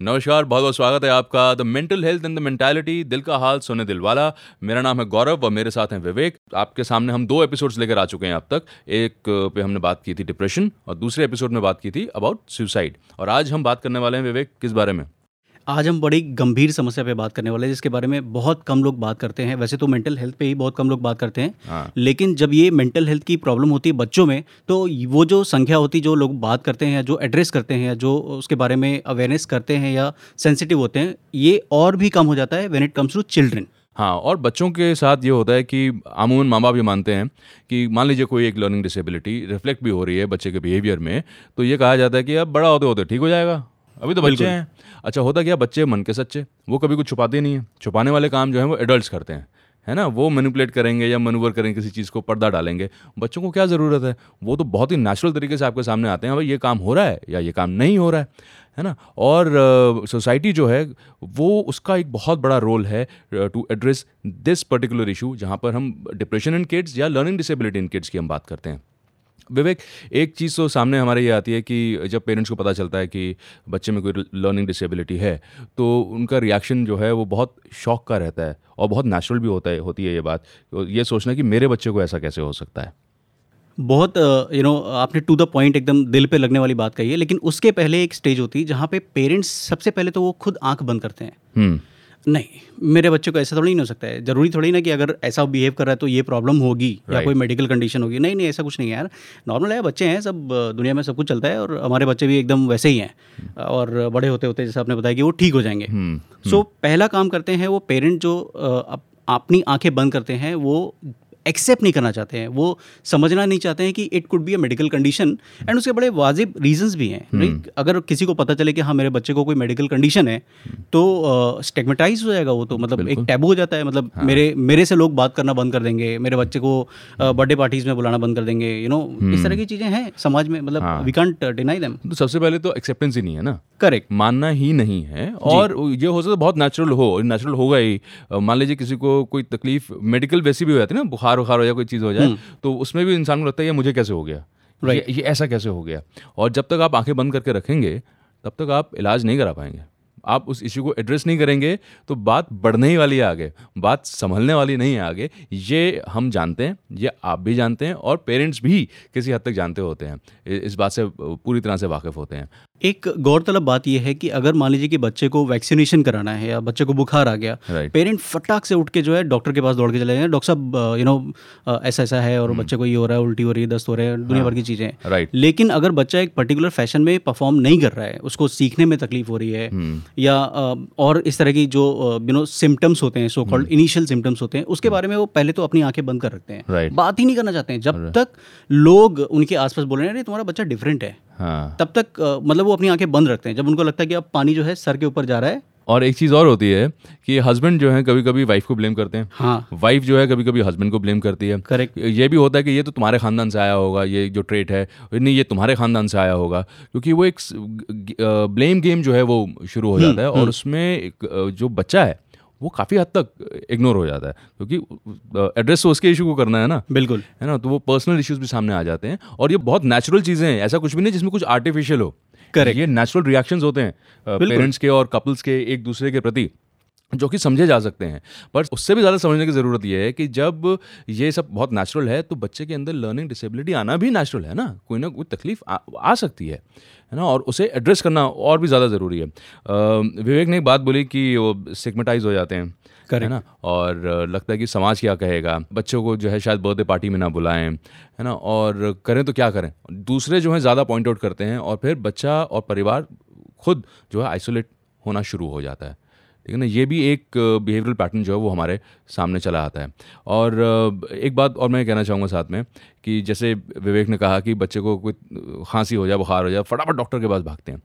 नमस्कार, बहुत बहुत स्वागत है आपका। The mental health and the mentality दिल का हाल, सोने दिल वाला मेरा नाम है गौरव और मेरे साथ हैं विवेक। आपके सामने हम दो एपिसोड्स लेकर आ चुके हैं अब तक। एक पे हमने बात की थी डिप्रेशन और दूसरे एपिसोड में बात की थी अबाउट सुसाइड और आज हम बात करने वाले हैं विवेक, किस बारे में? आज हम बड़ी गंभीर समस्या पे बात करने वाले हैं जिसके बारे में बहुत कम लोग बात करते हैं। वैसे तो मेंटल हेल्थ पे ही बहुत कम लोग बात करते हैं हाँ। लेकिन जब ये मेंटल हेल्थ की प्रॉब्लम होती है बच्चों में तो वो जो संख्या होती है जो लोग बात करते हैं जो एड्रेस करते हैं जो उसके बारे में अवेयरनेस करते हैं या सेंसिटिव होते हैं ये और भी कम हो जाता है when it comes to children हाँ और बच्चों के साथ ये होता है कि अमूमन माँ बाप ये मानते हैं कि मान लीजिए कोई एक लर्निंग डिसेबिलिटी रिफ्लेक्ट भी हो रही है बच्चे के बिहेवियर में तो ये कहा जाता है कि अब बड़ा होते होते ठीक हो जाएगा। अभी तो बच्चे हैं। अच्छा होता क्या बच्चे मन के सच्चे वो कभी कुछ छुपाते नहीं है। छुपाने वाले काम जो है वो एडल्ट करते हैं। है ना? वो मैनिपुलेट करेंगे या मनूवर करेंगे किसी चीज़ को पर्दा डालेंगे। बच्चों को क्या ज़रूरत है? वो तो बहुत ही नेचुरल तरीके से आपके सामने आते हैं भाई ये काम हो रहा है या ये काम नहीं हो रहा है? है ना? और सोसाइटी uh, जो है वो उसका एक बहुत बड़ा रोल है to address this particular issue जहाँ पर हम डिप्रेशन इन किड्स या लर्निंग डिसेबिलिटी इन किड्स की हम बात करते हैं। विवेक एक चीज़ तो सामने हमारे ये आती है कि जब पेरेंट्स को पता चलता है कि बच्चे में कोई लर्निंग डिसेबिलिटी है तो उनका रिएक्शन जो है वो बहुत शौक का रहता है और बहुत नेचुरल भी होता है होती है ये बात। ये सोचना कि मेरे बच्चे को ऐसा कैसे हो सकता है? बहुत यू नो आपने टू द पॉइंट एकदम दिल पे लगने वाली बात कही है लेकिन उसके पहले एक स्टेज होती है जहाँ पे पेरेंट्स सबसे पहले तो वो खुद आँख बंद करते हैं। हम्म। नहीं मेरे बच्चे को ऐसा थोड़ी नहीं हो सकता है। ज़रूरी थोड़ी ना कि अगर ऐसा बिहेव कर रहा है तो ये प्रॉब्लम होगी right. या कोई मेडिकल कंडीशन होगी। नहीं नहीं ऐसा कुछ नहीं है यार। नॉर्मल है बच्चे हैं सब दुनिया में सब कुछ चलता है और हमारे बच्चे भी एकदम वैसे ही हैं। और बड़े होते होते जैसे आपने बताया कि वो ठीक हो जाएँगे। हम्म सो पहला काम करते हैं वो पेरेंट जो अपनी आँखें बंद करते हैं वो एक्सेप्ट नहीं करना चाहते हैं। वो समझना नहीं चाहते हैं कि it could be a medical condition and उसके बड़े वाजिब रीजंस भी हैं। Right? अगर किसी को पता चले कि हाँ मेरे बच्चे को कोई मेडिकल कंडीशन है तो स्टेगमेटाइज uh, हो जाएगा वो तो। मतलब एक टैबू हो जाता है। मतलब हाँ. मेरे मेरे से लोग बात करना बंद कर देंगे मेरे बच्चे को बर्थडे uh, पार्टीज़ में बुलाना बंद कर देंगे यू नो इस तरह की चीज़ें हैं समाज में। मतलब वी कांट डिनाई देम तो सबसे पहले तो एक्सेप्टेंस ही नहीं है ना। करेक्ट मानना ही नहीं है। और ये हो सकता है बहुत नेचुरल हो नेचुरल होगा ही। मान लीजिए किसी को कोई तकलीफ़ मेडिकल वैसी भी हो जाती है ना बुखार बुखार हो जाए कोई चीज़ हो जाए तो उसमें भी इंसान को लगता है ये मुझे कैसे हो गया? ये, ये ऐसा कैसे हो गया? और जब तक आप आँखें बंद करके रखेंगे तब तक आप इलाज नहीं करा पाएँगे। आप उस इश्यू को एड्रेस नहीं करेंगे तो बात बढ़ने ही वाली है आगे बात संभलने वाली नहीं है आगे। ये हम जानते हैं ये आप भी जानते हैं और पेरेंट्स भी किसी हद तक जानते होते हैं। इस बात से पूरी तरह से वाकिफ़ होते हैं। एक गौरतलब बात यह है कि अगर मान लीजिए कि बच्चे को वैक्सीनेशन कराना है या बच्चे को बुखार आ गया Right. पेरेंट फटाक से उठ के जो है डॉक्टर के पास दौड़ के चले जाएँगे डॉक्टर साहब यू नो ऐसा ऐसा है और hmm. बच्चे को ये हो रहा है उल्टी हो रही है दस्त हो रहे हैं दुनिया भर की चीज़ें। राइट लेकिन अगर बच्चा एक पर्टिकुलर फ़ैशन में परफॉर्म नहीं कर रहा है उसको सीखने में तकलीफ़ हो रही है hmm. या और इस तरह की जो यू नो सिम्टम्स होते हैं सो कॉल्ड इनिशियल सिम्टम्स होते हैं उसके बारे में वो पहले तो अपनी आँखें बंद कर रखते हैं। बात ही नहीं करना चाहते हैं। जब तक लोग उनके आसपास बोल रहे हैं अरे तुम्हारा बच्चा डिफरेंट है। हाँ। तब तक अ, मतलब वो अपनी आँखें बंद रखते हैं जब उनको लगता है कि अब पानी जो है सर के ऊपर जा रहा है। और एक चीज़ और होती है कि हस्बैंड जो है कभी कभी वाइफ को ब्लेम करते हैं। हाँ। वाइफ जो है कभी कभी हस्बैंड को ब्लेम करती है। करेक्ट ये भी होता है कि ये तो तुम्हारे खानदान से आया होगा ये जो ट्रेट है नहीं ये तुम्हारे खानदान से आया होगा क्योंकि वो एक ब्लेम गेम जो है वो शुरू हो जाता है और उसमें जो बच्चा है वो काफ़ी हद तक इग्नोर हो जाता है। क्योंकि एड्रेस तो उसके इशू को करना है ना। बिल्कुल। है ना? तो वो पर्सनल इश्यूज़ भी सामने आ जाते हैं। और ये बहुत नेचुरल चीज़ें हैं। ऐसा कुछ भी नहीं जिसमें कुछ आर्टिफिशियल हो। करेक्ट ये नेचुरल रिएक्शंस होते हैं पेरेंट्स के और कपल्स के एक दूसरे के प्रति। जो कि समझे जा सकते हैं। पर उससे भी ज़्यादा समझने की ज़रूरत यह है कि जब ये सब बहुत नेचुरल है तो बच्चे के अंदर लर्निंग डिसेबिलिटी आना भी नेचुरल है ना? कोई ना कोई तकलीफ़ आ, आ सकती है है ना? और उसे एड्रेस करना और भी ज़्यादा ज़रूरी है। अ, विवेक ने एक बात बोली कि वो सिग्मेटाइज हो जाते हैं है ना? और लगता है कि समाज क्या कहेगा? बच्चों को जो है शायद बर्थडे पार्टी में ना बुलाएँ है ना? और करें तो क्या करें? दूसरे जो है ज़्यादा पॉइंट आउट करते हैं और फिर बच्चा और परिवार खुद जो है आइसोलेट होना शुरू हो जाता है। ठीक है ना ये भी एक बिहेवियरल पैटर्न जो है वो हमारे सामने चला आता है। और एक बात और मैं कहना चाहूँगा साथ में कि जैसे विवेक ने कहा कि बच्चे को कोई, खांसी हो जाए, बुखार हो जाए, फटाफट डॉक्टर के पास भागते हैं।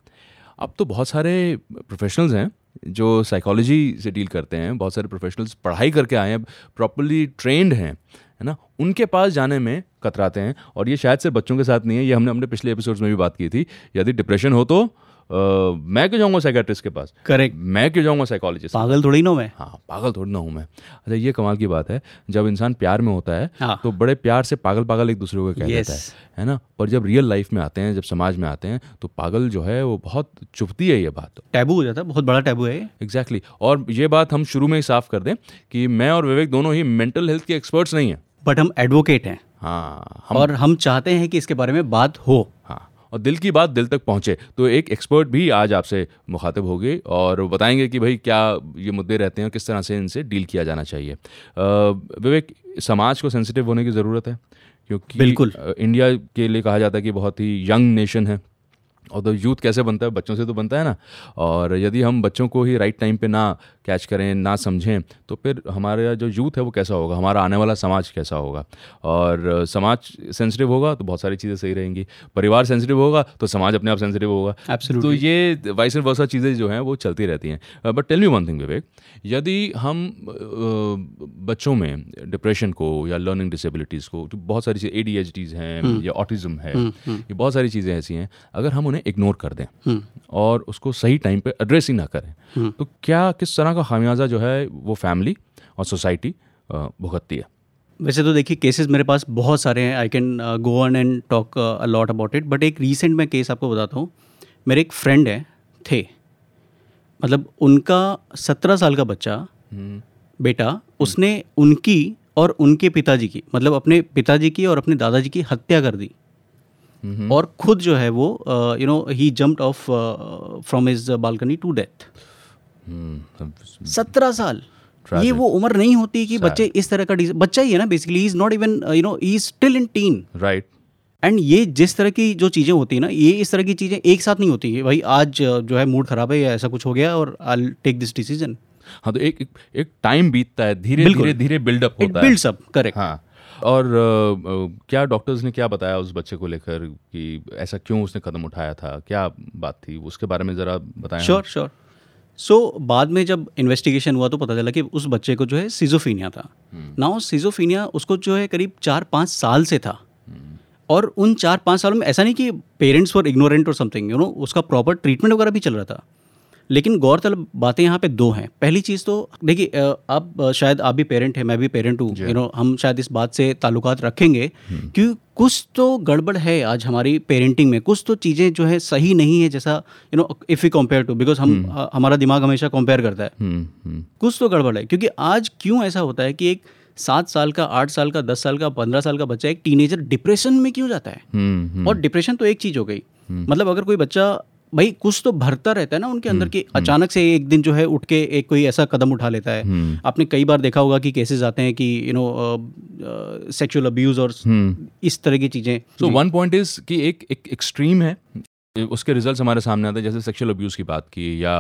अब तो बहुत सारे प्रोफेशनल्स हैं जो साइकोलॉजी से डील करते हैं, बहुत सारे प्रोफेशनल्स पढ़ाई करके आए हैं प्रॉपरली ट्रेंड हैं, है ना? उनके पास जाने में कतराते हैं। और ये शायद से बच्चों के साथ नहीं है, ये हमने अपने पिछले एपिसोड्स में भी बात की थी। यदि डिप्रेशन हो तो मैं क्यों जाऊँगा साइकेट्रिस्ट के पास? करेक्ट मैं क्यों जाऊँगा साइकोलॉजिस्ट पागल थोड़ी ना मैं। हाँ पागल थोड़ी ना हूँ मैं। अच्छा ये कमाल की बात है जब इंसान प्यार में होता है हाँ। तो बड़े प्यार से पागल पागल एक दूसरे को कह Yes. देता है है ना? पर जब रियल लाइफ में आते हैं जब समाज में आते हैं तो पागल जो है वो बहुत चुभती है ये बात। टैबू हो जाता है बहुत बड़ा टैबू है एग्जैक्टली exactly. और ये बात हम शुरू में ही साफ़ कर दें कि मैं और विवेक दोनों ही मेंटल हेल्थ के एक्सपर्ट्स नहीं हैं। बट हम एडवोकेट हैं। हाँ हम और हम चाहते हैं कि इसके बारे में बात हो। हाँ। और दिल की बात दिल तक पहुँचे। तो एक एक्सपर्ट भी आज आपसे मुखातिब होगी और बताएँगे कि भाई क्या ये मुद्दे रहते हैं और किस तरह से इनसे डील किया जाना चाहिए। विवेक समाज को सेंसिटिव होने की ज़रूरत है क्योंकि बिल्कुल। इंडिया के लिए कहा जाता है कि बहुत ही यंग नेशन है। और तो यूथ कैसे बनता है? बच्चों से तो बनता है ना। और यदि हम बच्चों को ही राइट टाइम पे ना कैच करें ना समझें तो फिर हमारा जो यूथ है वो कैसा होगा? हमारा आने वाला समाज कैसा होगा? और समाज सेंसिटिव होगा तो बहुत सारी चीज़ें सही रहेंगी। परिवार सेंसिटिव होगा तो समाज अपने आप सेंसिटिव होगा। Absolutely. तो ये वाइस एंड वर्सा चीज़ें जो हैं वो चलती रहती हैं। But tell me one thing Vivek यदि हम बच्चों में डिप्रेशन को या लर्निंग डिसेबिलिटीज़ को जो बहुत सारी चीज़ें ए हैं या ऑटिज़म है ये बहुत सारी चीज़ें ऐसी हैं। अगर हम उन्हें इग्नोर कर दें। हम्म। और उसको सही टाइम पे एड्रेस ही ना करें। तो क्या किस तरह का खामियाजा जो है वो फैमिली और सोसाइटी भुगतती है? वैसे तो देखिए केसेस मेरे पास बहुत सारे हैं। I can go on and talk a lot about it but एक रीसेंट मैं केस आपको बताता हूँ। मेरे एक फ्रेंड है थे। मतलब उनका सत्रह साल का बच्चा बेटा उसने उनकी और उनके पिताजी की मतलब अपने पिताजी की और अपने दादाजी की हत्या कर दी। और खुद जो है वो you know he jumped off from his balcony to death सत्रह साल। Tragic. ये वो उम्र नहीं होती कि बच्चे इस तरह का बच्चा ही है ना basically is not even you know he is still in teen right and ये जिस तरह की जो चीज़ें होती है ना ये इस तरह की चीज़ें एक साथ नहीं होती है। भाई आज uh, जो है मूड खराब है या ऐसा कुछ हो गया और आई टेक दिस डिसीज़न हाँ तो एक एक, टाइम बीतता है धीरे धीरे धीरे बिल्डअप होता है। बिल्ड्स अप करेक्ट हाँ। और अ, क्या डॉक्टर्स ने क्या बताया उस बच्चे को लेकर कि ऐसा क्यों उसने कदम उठाया था? क्या बात थी? उसके बारे में ज़रा बताएँ श्योर श्योर सो बाद में जब इन्वेस्टिगेशन हुआ तो पता चला कि उस बच्चे को जो है सिजोफीनिया था। नाउ सिजोफीनिया उसको जो है करीब चार पाँच साल से था। और उन चार पाँच सालों में ऐसा नहीं कि पेरेंट्स वर इग्नोरेंट और समथिंग यू नो उसका प्रॉपर ट्रीटमेंट वगैरह भी चल रहा था। लेकिन गौरतलब बातें यहाँ पे दो हैं। पहली चीज़ तो देखिए आप शायद आप भी पेरेंट हैं मैं भी पेरेंट हूँ। यू नो हम शायद इस बात से ताल्लुकात रखेंगे कि कुछ तो गड़बड़ है आज हमारी पेरेंटिंग में। कुछ तो चीज़ें जो है सही नहीं है जैसा you know if you compare to because हम अ, हमारा दिमाग हमेशा कंपेयर करता है। हम्म हम्म। कुछ तो गड़बड़ है क्योंकि आज क्यों ऐसा होता है कि एक सात साल का आठ साल का दस साल का पंद्रह साल का बच्चा एक टीनेजर डिप्रेशन में क्यों जाता है? हम्म हम्म, और डिप्रेशन तो एक चीज़ हो गई। मतलब अगर कोई बच्चा भाई कुछ तो भरता रहता है ना उनके अंदर कि अचानक से एक दिन जो है उठ के एक कोई ऐसा कदम उठा लेता है। हम्म। आपने कई बार देखा होगा कि केसेस आते हैं कि यू नो सेक्सुअल अब्यूज और हम्म। इस तरह की चीज़ें। सो वन पॉइंट इज़ कि एक एक एक्सट्रीम है उसके रिजल्ट्स हमारे सामने आते हैं जैसे सेक्सुअल अब्यूज़ की बात की या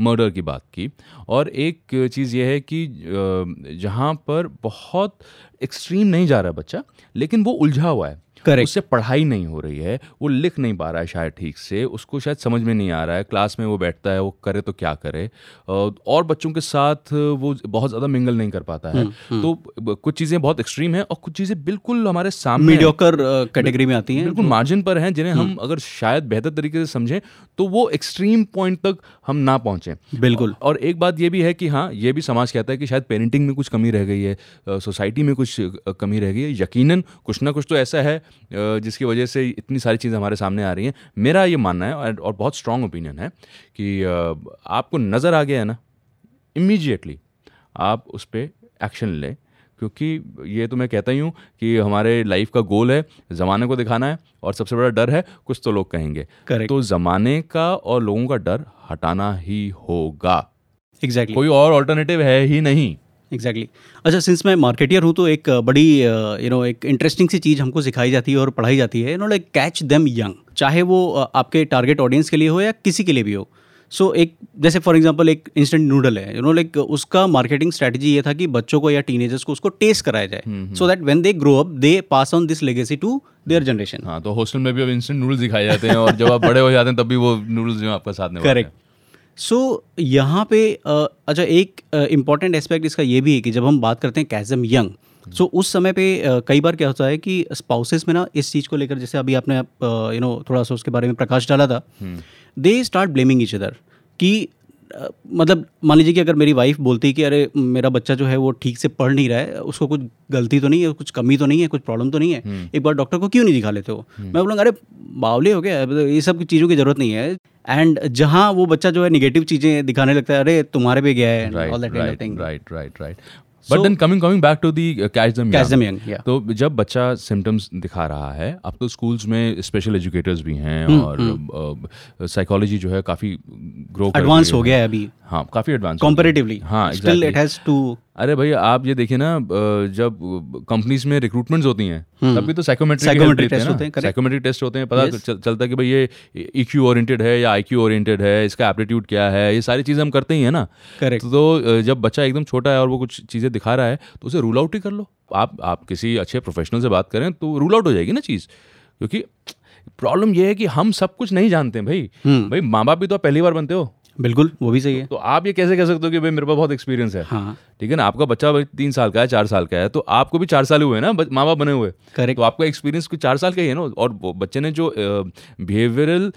मर्डर uh, की बात की। और एक चीज़ यह है कि अ, जहाँ पर बहुत एक्सट्रीम नहीं जा रहा बच्चा लेकिन वो उलझा हुआ है। Correct. उससे पढ़ाई नहीं हो रही है वो लिख नहीं पा रहा है शायद ठीक से उसको शायद समझ में नहीं आ रहा है क्लास में वो बैठता है वो करे तो क्या करे? और बच्चों के साथ वो बहुत ज़्यादा मिंगल नहीं कर पाता है। तो कुछ चीज़ें बहुत एक्सट्रीम है और कुछ चीज़ें बिल्कुल हमारे सामने मीडियोकर कैटेगरी में आती हैं। बिल्कुल मार्जिन पर हैं जिन्हें हम अगर शायद बेहतर तरीके से समझें तो वो एक्सट्रीम पॉइंट तक हम ना पहुँचे। बिल्कुल। और एक बात ये भी है कि हाँ ये भी समाज कहता है कि शायद पेरेंटिंग में कुछ कमी रह गई है सोसाइटी में कुछ कमी रह गई है। यकीनन कुछ ना कुछ तो ऐसा है जिसकी वजह से इतनी सारी चीज़ें हमारे सामने आ रही हैं। मेरा ये मानना है और, बहुत स्ट्रांग ओपिनियन है कि आपको नज़र आ गया है ना इमीजिएटली आप उस पर एक्शन लें। क्योंकि ये तो मैं कहता ही हूँ कि हमारे लाइफ का गोल है ज़माने को दिखाना है और सबसे बड़ा डर है कुछ तो लोग कहेंगे। Correct. तो ज़माने का और लोगों का डर हटाना ही होगा। Exactly exactly. कोई और ऑल्टरनेटिव है ही नहीं। Exactly exactly. अच्छा सिंस मैं मार्केटियर हूँ तो एक बड़ी यू नो एक इंटरेस्टिंग सी चीज़ हमको सिखाई जाती है और पढ़ाई जाती है you know like catch them young चाहे वो आपके टारगेट ऑडियंस के लिए हो या किसी के लिए भी हो. सो so, एक जैसे फॉर एग्जांपल एक इंस्टेंट नूडल है यू नो लाइक उसका मार्केटिंग स्ट्रेटजी ये था कि बच्चों को या टीनेजर्स को उसको टेस्ट कराया जाए. So that when they grow up they pass on this legacy to their generation हाँ तो हॉस्टल में भी अब इंस्टेंट नूडल्स दिखाए जाते हैं और जब आप बड़े हो जाते हैं तब भी वो नूडल्स जो आपका साथ में करेक्ट सो so, यहाँ पे अच्छा एक इंपॉर्टेंट एस्पेक्ट इसका ये भी है कि जब हम बात करते हैं कैजम यंग सो उस समय पे कई बार क्या होता है कि स्पाउसेस में ना इस चीज़ को लेकर जैसे अभी आपने यू नो थोड़ा सा उसके बारे में प्रकाश डाला था they start blaming each other कि मतलब मान लीजिए कि अगर मेरी वाइफ बोलती कि अरे मेरा बच्चा जो है वो ठीक से पढ़ नहीं रहा है उसको कुछ गलती तो नहीं है कुछ कमी तो नहीं है कुछ प्रॉब्लम तो नहीं है एक बार डॉक्टर को क्यों नहीं दिखा लेते हो? मैं बोलूँगा अरे बावले हो गया मतलब ये सब चीज़ों की ज़रूरत नहीं है। एंड जहाँ वो बच्चा जो है निगेटिव चीज़ें दिखाने लगता है अरे तुम्हारे पे गया है that kind of right right right but then coming coming back to the catch them them young, तो जब बच्चा सिम्टम्स दिखा रहा है अब तो स्कूल्स में स्पेशल एजुकेटर्स भी हैं हम्म, और साइकोलॉजी जो है काफ़ी ग्रो एडवांस हो गया है अभी। हाँ काफ़ी एडवांस comparatively हाँ still exactly. it has to अरे भैया आप ये देखिए ना जब कंपनीज़ में रिक्रूटमेंट्स होती हैं तब भी तो साइकोमेट्रिक test होते हैं, साइकोमेट्रिक टेस्ट होते हैं पता Yes. चल, चलता है कि भाई ये ईक्यू ओरिएंटेड है या आईक्यू ओरिएंटेड है इसका एप्टीट्यूड क्या है ये सारी चीज़ें हम करते ही है ना। Correct. तो जब बच्चा एकदम छोटा है और वो कुछ चीज़ें दिखा रहा है तो उसे रूल आउट ही कर लो। आप आप किसी अच्छे प्रोफेशनल से बात करें तो रूल आउट हो जाएगी ना चीज़। क्योंकि प्रॉब्लम ये है कि हम सब कुछ नहीं जानते भाई। हम्म। भाई माँ बाप भी तो पहली बार बनते हो। बिल्कुल वो भी सही है। तो आप ये कैसे कह सकते हो कि भाई मेरे पास बहुत एक्सपीरियंस है? हाँ। ठीक है ना? आपका बच्चा तीन साल का है चार साल का है तो आपको भी चार साल हुए हैं ना? माँ बाप बने हुए। करेक्ट तो आपका एक्सपीरियंस कुछ चार साल का ही है ना? और बच्चे ने जो बिहेवियरल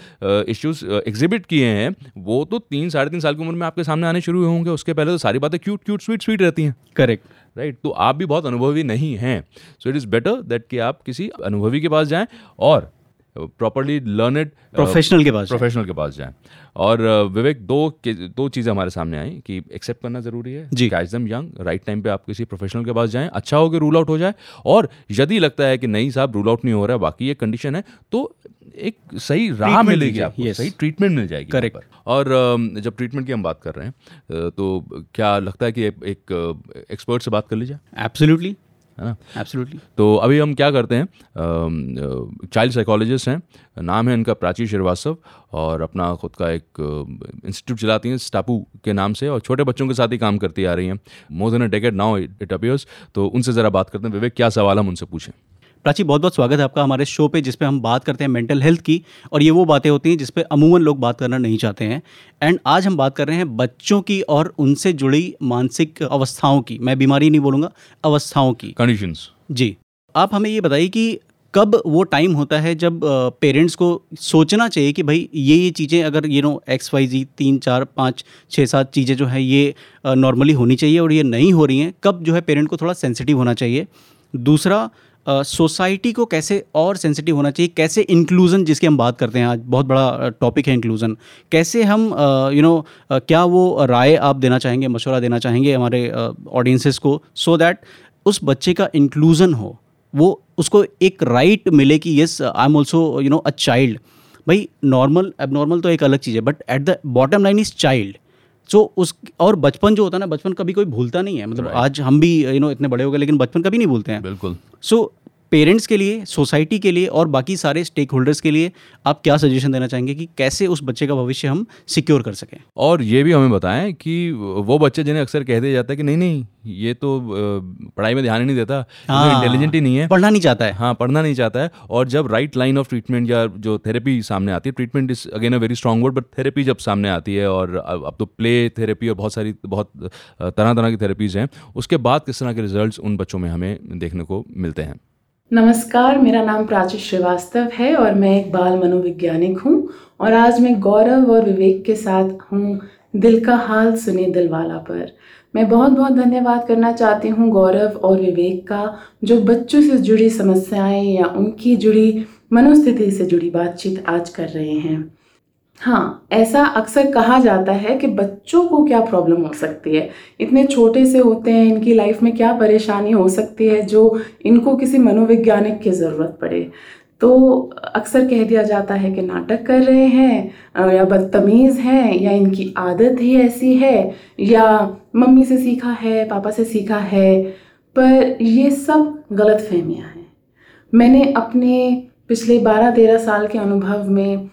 इश्यूज़ एग्जिबिट किए हैं वो तो तीन साढ़े तीन साल की उम्र में आपके सामने आने शुरू हुए होंगे। उसके पहले तो सारी बातें क्यूट क्यूट स्वीट स्वीट रहती हैं। करेक्ट राइट तो आप भी बहुत अनुभवी नहीं हैं। So it is better that कि आप किसी अनुभवी के पास जाएँ और प्रॉपरली लर्न इट प्रोफेशनल के पास प्रोफेशनल के पास जाएँ। और विवेक दो दो चीज़ें हमारे सामने आई कि एक्सेप्ट करना ज़रूरी है जी। Catch them young right time पे आप किसी प्रोफेशनल के पास जाएँ अच्छा हो कि रूल आउट हो जाए। और यदि लगता है कि नहीं साहब रूल आउट नहीं हो रहा है बाकी ये कंडीशन है तो एक सही राह मिलेगी आपको yes. सही ट्रीटमेंट मिल जाएगी करेक्ट. और जब ट्रीटमेंट की हम बात कर रहे हैं तो क्या लगता है कि एक- एक एक्सपर्ट से बात कर लीजिए? एब्सोल्युटली है ना? एब्सोल्युटली तो अभी हम क्या करते हैं चाइल्ड साइकोलॉजिस्ट हैं नाम है इनका प्राची श्रीवास्तव और अपना खुद का एक इंस्टीट्यूट चलाती हैं स्टापू के नाम से और छोटे बच्चों के साथ ही काम करती आ रही हैं। More than a decade now it appears तो उनसे ज़रा बात करते हैं। विवेक क्या सवाल हम उनसे पूछें? प्राची बहुत बहुत स्वागत है आपका हमारे शो पे जिसपे हम बात करते हैं मेंटल हेल्थ की और ये वो बातें होती हैं जिसपे अमूमन लोग बात करना नहीं चाहते हैं। एंड आज हम बात कर रहे हैं बच्चों की और उनसे जुड़ी मानसिक अवस्थाओं की मैं बीमारी नहीं बोलूँगा अवस्थाओं की। कंडीशंस जी आप हमें ये बताइए कि कब वो टाइम होता है जब पेरेंट्स को सोचना चाहिए कि भाई ये ये चीज़ें अगर you know X Y Z तीन चार पाँच छः सात चीज़ें जो है ये नॉर्मली होनी चाहिए और ये नहीं हो रही हैं कब जो है पेरेंट को थोड़ा सेंसिटिव होना चाहिए। दूसरा सोसाइटी को कैसे और सेंसिटिव होना चाहिए? कैसे इंक्लूज़न जिसकी हम बात करते हैं आज, बहुत बड़ा टॉपिक है इंक्लूज़न कैसे हम यू नो क्या वो राय आप देना चाहेंगे, मशवरा देना चाहेंगे हमारे ऑडियंसेस को सो दैट उस बच्चे का इंक्लूज़न हो। वो, उसको एक राइट मिले कि yes I am also you know a child भाई नॉर्मल एबनॉर्मल तो एक अलग चीज़ है but at the bottom line is child so उस और बचपन जो होता है ना बचपन कभी कोई भूलता नहीं है। मतलब आज हम भी यू नो इतने बड़े हो गए लेकिन बचपन कभी नहीं भूलते हैं। बिल्कुल। सो पेरेंट्स के लिए सोसाइटी के लिए और बाकी सारे स्टेक होल्डर्स के लिए आप क्या सजेशन देना चाहेंगे कि कैसे उस बच्चे का भविष्य हम सिक्योर कर सकें? और ये भी हमें बताएँ कि वो बच्चे जिन्हें अक्सर कह दिया जाता है कि नहीं नहीं ये तो पढ़ाई में ध्यान ही नहीं देता इंटेलिजेंट ही। नहीं है। पढ़ना नहीं चाहता है। हाँ पढ़ना नहीं चाहता है और जब राइट लाइन ऑफ़ ट्रीटमेंट या जो थेरेपी सामने आती है treatment is again a very strong word but therapy जब सामने आती है और अब अब तो प्ले थेरेपी और बहुत सारी बहुत तरह तरह की थेरेपीज़ हैं उसके बाद किस तरह के रिज़ल्ट उन बच्चों में हमें देखने को मिलते हैं। नमस्कार, मेरा नाम प्राची श्रीवास्तव है और मैं एक बाल मनोवैज्ञानिक हूँ और आज मैं गौरव और विवेक के साथ हूँ दिल का हाल सुने दिलवाला पर। मैं बहुत बहुत धन्यवाद करना चाहती हूँ गौरव और विवेक का, जो बच्चों से जुड़ी समस्याएँ या उनकी जुड़ी मनोस्थिति से जुड़ी बातचीत आज कर रहे हैं। हाँ ऐसा अक्सर कहा जाता है कि बच्चों को क्या प्रॉब्लम हो सकती है? इतने छोटे से होते हैं, इनकी लाइफ में क्या परेशानी हो सकती है जो इनको किसी मनोवैज्ञानिक की ज़रूरत पड़े? तो अक्सर कह दिया जाता है कि नाटक कर रहे हैं या बदतमीज़ हैं, या इनकी आदत ही ऐसी है, या मम्मी से सीखा है, पापा से सीखा है, पर ये सब गलत फहमियाँ हैं। मैंने अपने पिछले बारह तेरह साल के अनुभव में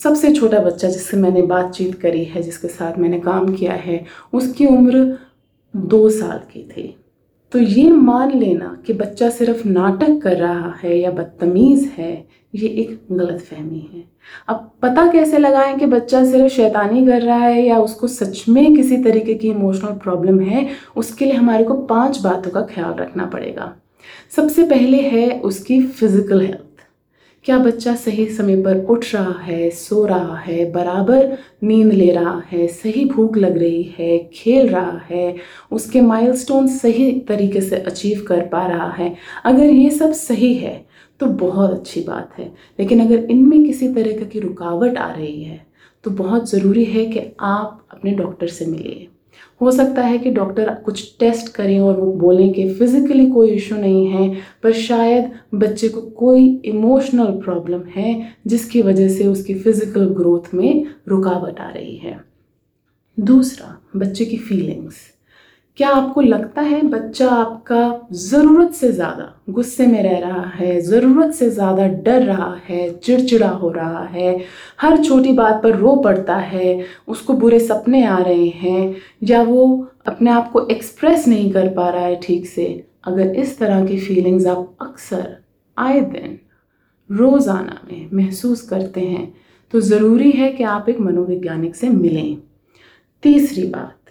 सबसे छोटा बच्चा जिससे मैंने बातचीत करी है, जिसके साथ मैंने काम किया है, उसकी उम्र दो साल की थी। तो ये मान लेना कि बच्चा सिर्फ़ नाटक कर रहा है या बदतमीज़ है, ये एक गलत फहमी है। अब पता कैसे लगाएँ कि बच्चा सिर्फ़ शैतानी कर रहा है या उसको सच में किसी तरीके की इमोशनल प्रॉब्लम है, उसके लिए हमारे को पाँच बातों का ख्याल रखना पड़ेगा। सबसे पहले है उसकी फ़िज़िकल हेल्थ क्या बच्चा सही समय पर उठ रहा है, सो रहा है, बराबर नींद ले रहा है, सही भूख लग रही है, खेल रहा है, उसके माइलस्टोन सही तरीके से अचीव कर पा रहा है? अगर ये सब सही है तो बहुत अच्छी बात है। लेकिन अगर इनमें किसी तरह की रुकावट आ रही है तो बहुत ज़रूरी है कि आप अपने डॉक्टर से मिलिए। हो सकता है कि डॉक्टर कुछ टेस्ट करें और वो बोलें कि फ़िज़िकली कोई इशू नहीं है, पर शायद बच्चे को कोई इमोशनल प्रॉब्लम है, जिसकी वजह से उसकी फ़िज़िकल ग्रोथ में रुकावट आ रही है। दूसरा, बच्चे की फीलिंग्स क्या आपको लगता है बच्चा आपका ज़रूरत से ज़्यादा गुस्से में रह रहा है, ज़रूरत से ज़्यादा डर रहा है, चिड़चिड़ा हो रहा है, हर छोटी बात पर रो पड़ता है, उसको बुरे सपने आ रहे हैं, या वो अपने आप को एक्सप्रेस नहीं कर पा रहा है ठीक से? अगर इस तरह की फीलिंग्स आप अक्सर आए दिन रोज़ाना में महसूस करते हैं तो ज़रूरी है कि आप एक मनोवैज्ञानिक से मिलें। तीसरी बात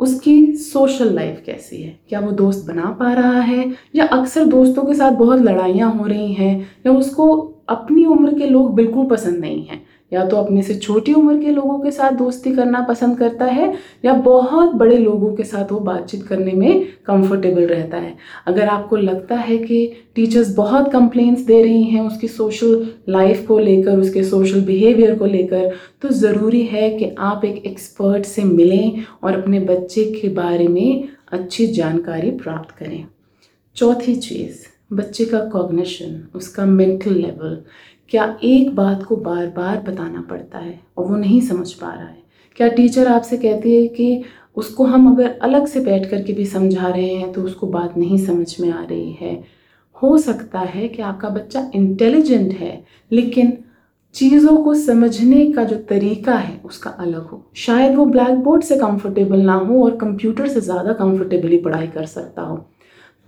उसकी सोशल लाइफ कैसी है? क्या वो दोस्त बना पा रहा है? या अक्सर दोस्तों के साथ बहुत लड़ाइयाँ हो रही हैं, या उसको अपनी उम्र के लोग बिल्कुल पसंद नहीं हैं? या तो अपने से छोटी उम्र के लोगों के साथ दोस्ती करना पसंद करता है, या बहुत बड़े लोगों के साथ वो बातचीत करने में कंफर्टेबल रहता है। अगर आपको लगता है कि टीचर्स बहुत कंप्लेंट्स दे रही हैं उसकी सोशल लाइफ को लेकर, उसके सोशल बिहेवियर को लेकर तो ज़रूरी है कि आप एक एक्सपर्ट से मिलें और अपने बच्चे के बारे में अच्छी जानकारी प्राप्त करें। चौथी चीज़, बच्चे का कॉग्निशन उसका मेंटल लेवल क्या एक बात को बार बार बताना पड़ता है और वो नहीं समझ पा रहा है? क्या टीचर आपसे कहती है कि उसको हम अगर अलग से बैठ कर के भी समझा रहे हैं तो उसको बात नहीं समझ में आ रही है? हो सकता है कि आपका बच्चा इंटेलिजेंट है, लेकिन चीज़ों को समझने का जो तरीका है उसका अलग हो। शायद वो ब्लैक बोर्ड से कंफर्टेबल ना हो और कंप्यूटर से ज़्यादा कंफर्टेबली पढ़ाई कर सकता हो।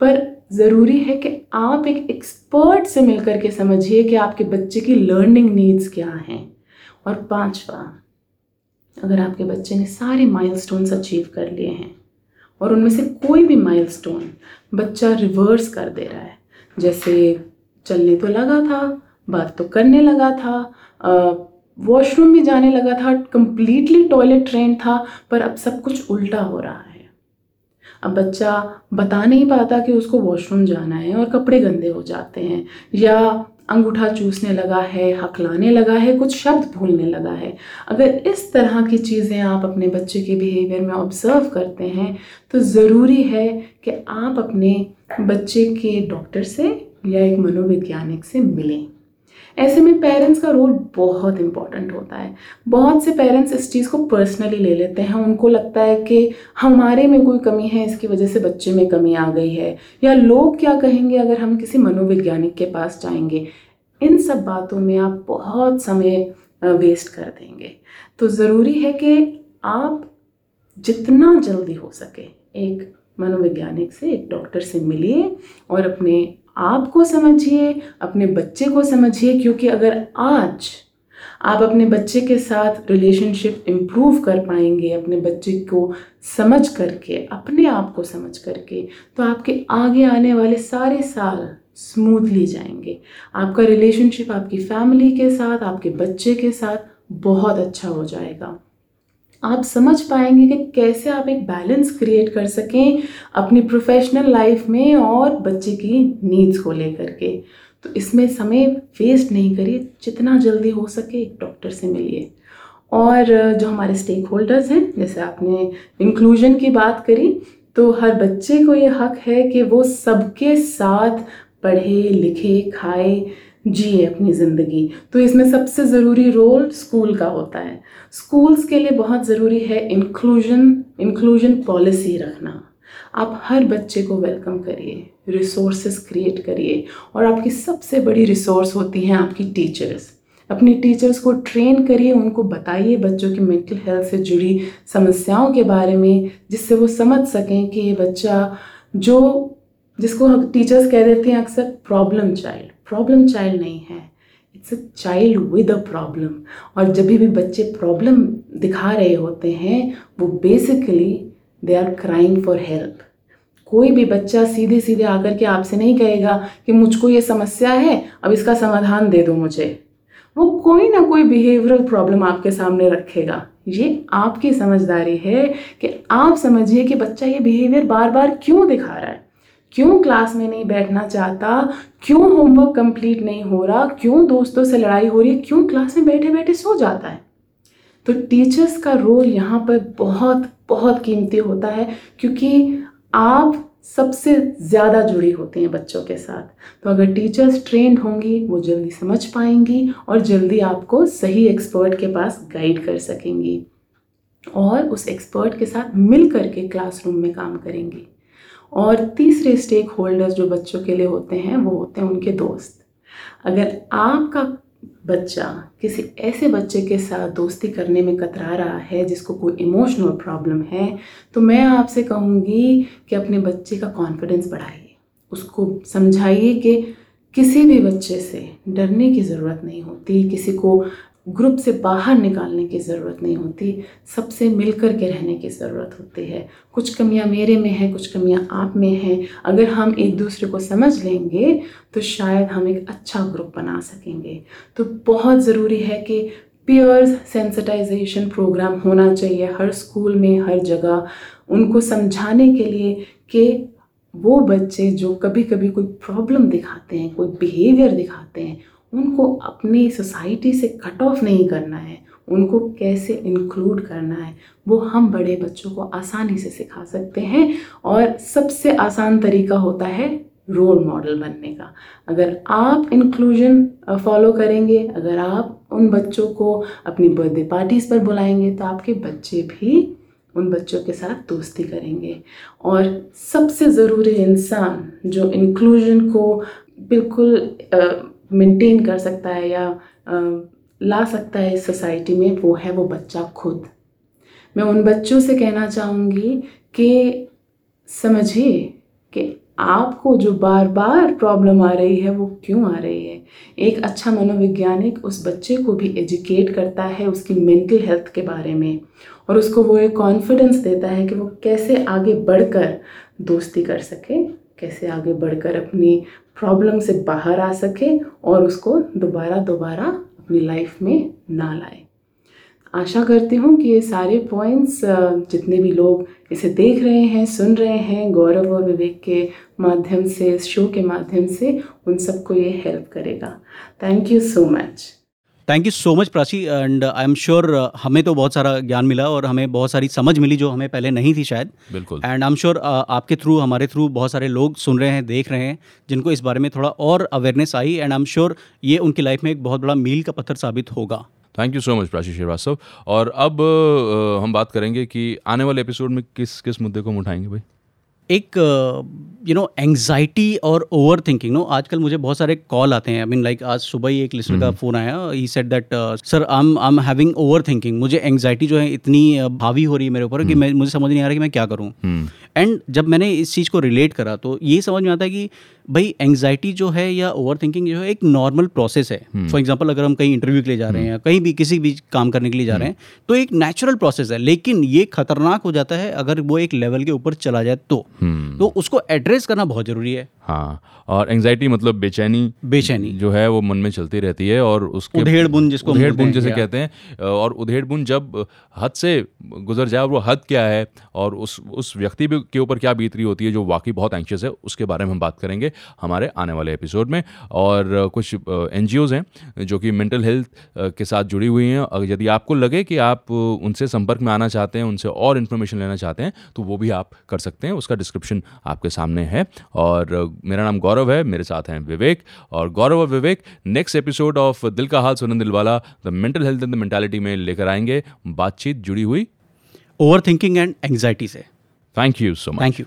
पर ज़रूरी है कि आप एक एक्सपर्ट से मिलकर के समझिए कि आपके बच्चे की लर्निंग नीड्स क्या हैं। और पांचवा, अगर आपके बच्चे ने सारे माइलस्टोन्स अचीव कर लिए हैं, और उनमें से कोई भी माइलस्टोन बच्चा रिवर्स कर दे रहा है, जैसे चलने तो लगा था, बात तो करने लगा था वॉशरूम भी जाने लगा था कंप्लीटली टॉयलेट ट्रेन था, पर अब सब कुछ उल्टा हो रहा है। अब बच्चा बता नहीं पाता कि उसको वॉशरूम जाना है और कपड़े गंदे हो जाते हैं, या अंगूठा चूसने लगा है हकलाने लगा है, कुछ शब्द भूलने लगा है। अगर इस तरह की चीज़ें आप अपने बच्चे के बिहेवियर में ऑब्ज़र्व करते हैं तो ज़रूरी है कि आप अपने बच्चे के डॉक्टर से या एक मनोवैज्ञानिक से मिलें। ऐसे में पेरेंट्स का रोल बहुत इंपॉर्टेंट होता है। बहुत से पेरेंट्स इस चीज़ को पर्सनली ले लेते हैं। उनको लगता है कि हमारे में कोई कमी है, इसकी वजह से बच्चे में कमी आ गई है। या लोग क्या कहेंगे अगर हम किसी मनोवैज्ञानिक के पास जाएँगे? इन सब बातों में आप बहुत समय वेस्ट कर देंगे। तो ज़रूरी है कि आप जितना जल्दी हो सके एक मनोवैज्ञानिक से, एक डॉक्टर से मिलिए और अपने आपको समझिए, अपने बच्चे को समझिए, क्योंकि अगर आज आप अपने बच्चे के साथ रिलेशनशिप इम्प्रूव कर पाएँगे, अपने बच्चे को समझ करके, अपने आप को समझ करके तो आपके आगे आने वाले सारे साल स्मूथली जाएँगे। आपका रिलेशनशिप आपकी फैमिली के साथ, आपके बच्चे के साथ बहुत अच्छा हो जाएगा। आप समझ पाएँगे कि कैसे आप एक बैलेंस क्रिएट कर सकें अपनी प्रोफेशनल लाइफ में और बच्चे की नीड्स को लेकर के। तो इसमें समय वेस्ट नहीं करिए, जितना जल्दी हो सके एक डॉक्टर से मिलिए। और जो हमारे स्टेक होल्डर्स हैं, जैसे आपने इंक्लूजन की बात करी तो हर बच्चे को ये हक है कि वो सबके साथ पढ़े, लिखे, खाए जिए अपनी ज़िंदगी। तो इसमें सबसे ज़रूरी रोल स्कूल का होता है। स्कूल्स के लिए बहुत ज़रूरी है इंक्लूजन इंक्लूजन पॉलिसी रखना। आप हर बच्चे को वेलकम करिए रिसोर्सेज क्रिएट करिए और आपकी सबसे बड़ी रिसोर्स होती हैं आपकी टीचर्स अपनी टीचर्स को ट्रेन करिए, उनको बताइए बच्चों की मेंटल हेल्थ से जुड़ी समस्याओं के बारे में, जिससे वो समझ सकें कि ये बच्चा जो, जिसको टीचर्स कह देते हैं अक्सर प्रॉब्लम चाइल्ड प्रॉब्लम चाइल्ड नहीं है. It's a child with a problem और जब भी बच्चे प्रॉब्लम दिखा रहे होते हैं, वो basically they are crying for help कोई भी बच्चा सीधे सीधे आकर के आपसे नहीं कहेगा कि मुझको ये समस्या है, अब इसका समाधान दे दो मुझे. वो कोई ना कोई बिहेवियरल प्रॉब्लम आपके सामने रखेगा. ये आपकी समझदारी है कि आप समझिए कि बच्चा ये बिहेवियर बार बार क्यों दिखा रहा है. क्यों क्लास में नहीं बैठना चाहता? क्यों होमवर्क कंप्लीट नहीं हो रहा? क्यों दोस्तों से लड़ाई हो रही है? क्यों क्लास में बैठे बैठे सो जाता है? तो टीचर्स का रोल यहाँ पर बहुत बहुत कीमती होता है क्योंकि आप सबसे ज़्यादा जुड़ी होती हैं बच्चों के साथ। तो अगर टीचर्स ट्रेंड होंगी, वो जल्दी समझ पाएँगी और जल्दी आपको सही एक्सपर्ट के पास गाइड कर सकेंगी और उस एक्सपर्ट के साथ मिल करके क्लासरूम में काम करेंगी। और तीसरे स्टेक होल्डर्स जो बच्चों के लिए होते हैं, वो होते हैं उनके दोस्त। अगर आपका बच्चा किसी ऐसे बच्चे के साथ दोस्ती करने में कतरा रहा है, जिसको कोई इमोशनल प्रॉब्लम है तो मैं आपसे कहूँगी कि अपने बच्चे का कॉन्फिडेंस बढ़ाइए। उसको समझाइए कि किसी भी बच्चे से डरने की ज़रूरत नहीं होती, किसी को ग्रुप से बाहर निकालने की ज़रूरत नहीं होती, सबसे मिल कर के रहने की ज़रूरत होती है। कुछ कमियाँ मेरे में हैं, कुछ कमियाँ आप में हैं। अगर हम एक दूसरे को समझ लेंगे तो शायद हम एक अच्छा ग्रुप बना सकेंगे। तो बहुत ज़रूरी है कि पियर्स सेंसिटाइजेशन प्रोग्राम होना चाहिए हर स्कूल में, हर जगह। उनको समझाने के लिए कि वो बच्चे जो कभी कभी कोई प्रॉब्लम दिखाते हैं, कोई बिहेवियर दिखाते हैं उनको अपनी सोसाइटी से कट ऑफ़ नहीं करना है। उनको कैसे इंक्लूड करना है, वो हम बड़े बच्चों को आसानी से सिखा सकते हैं और सबसे आसान तरीका होता है रोल मॉडल बनने का। अगर आप इंक्लूजन फॉलो करेंगे, अगर आप उन बच्चों को अपनी बर्थडे पार्टीज़ पर बुलाएँगे तो आपके बच्चे भी उन बच्चों के साथ दोस्ती करेंगे। और सबसे ज़रूरी इंसान जो इंक्लूजन को बिल्कुल मेंटेन कर सकता है या ला सकता है इस सोसाइटी में, वो है वो बच्चा खुद। मैं उन बच्चों से कहना चाहूँगी कि समझिए कि आपको जो बार बार प्रॉब्लम आ रही है, वो क्यों आ रही है? एक अच्छा मनोवैज्ञानिक उस बच्चे को भी एजुकेट करता है उसकी मेंटल हेल्थ के बारे में और उसको वो एक कॉन्फिडेंस देता है कि वो कैसे आगे बढ़कर दोस्ती कर सके, कैसे आगे बढ़कर अपनी प्रॉब्लम से बाहर आ सके और उसको दोबारा दोबारा अपनी लाइफ में ना लाए। आशा करती हूँ कि ये सारे पॉइंट्स जितने भी लोग इसे देख रहे हैं, सुन रहे हैं, गौरव और विवेक के माध्यम से इस शो के माध्यम से, उन सबको ये हेल्प करेगा। Thank you so much thank you so much Prachi and I am sure हमें तो बहुत सारा ज्ञान मिला और हमें बहुत सारी समझ मिली जो हमें पहले नहीं थी शायद। बिल्कुल। एंड आई एम श्योर आपके थ्रू हमारे थ्रू बहुत सारे लोग सुन रहे हैं देख रहे हैं जिनको इस बारे में थोड़ा और अवेयरनेस आई एंड आई एम श्योर ये उनकी लाइफ में एक बहुत बड़ा मील का पत्थर साबित होगा। Thank you so much Prachi Srivastava और अब uh, हम बात करेंगे कि आने वाले एपिसोड में किस किस मुद्दे को हम उठाएँगे भाई? एक यू नो एंगजाइटी और ओवर थिंकिंग नो आजकल मुझे बहुत सारे कॉल आते हैं। आई मीन लाइक आज सुबह ही एक लिस्टर का फ़ोन हम्म। आया। He said that sir I am I am having overthinking मुझे एंगजाइटी जो है इतनी भावी हो रही है मेरे ऊपर कि हम्म। मैं मुझे समझ नहीं आ रहा कि मैं क्या करूँ। एंड हम्म। जब मैंने इस चीज़ को रिलेट करा तो ये समझ में आता है कि भाई एंगजाइटी जो है या ओवर थिंकिंग जो है एक नॉर्मल प्रोसेस है फॉर हम्म। एग्ज़ाम्पल अगर हम कहीं इंटरव्यू के लिए जा रहे हैं या कहीं भी किसी भी काम करने के लिए जा रहे हैं हम्म। तो एक नेचुरल प्रोसेस है लेकिन ये खतरनाक हो जाता है अगर वो एक लेवल के ऊपर चला जाए तो हम्म। तो उसको एड्रेस करना बहुत ज़रूरी है हाँ और एंग्जाइटी मतलब बेचैनी बेचैनी। जो है वो मन में चलती रहती है और उसके उधेड़ बुन जिसको उधेड़ बुन जैसे कहते हैं और उधेड़ बुन जब हद से गुजर जाए और वो हद क्या है और उस उस व्यक्ति के ऊपर क्या बीत रही होती है जो वाकई बहुत एंशियस है उसके बारे में हम बात करेंगे हमारे आने वाले एपिसोड में। और कुछ एन हैं जो कि मेंटल हेल्थ के साथ जुड़ी हुई हैं। और यदि आपको लगे कि आप उनसे संपर्क में आना चाहते हैं उनसे और इन्फॉर्मेशन लेना चाहते हैं तो वो भी आप कर सकते हैं। उसका डिस्क्रिप्शन आपके सामने है। और मेरा नाम गौरव है मेरे साथ हैं विवेक। और गौरव और विवेक नेक्स्ट एपिसोड ऑफ़ दिल का हाल सुनन दिलवाला the mental health and the mentality में लेकर आएँगे। बातचीत जुड़ी हुई। ओवर थिंकिंग एंड एंगजाइटी से। Thank you so much thank you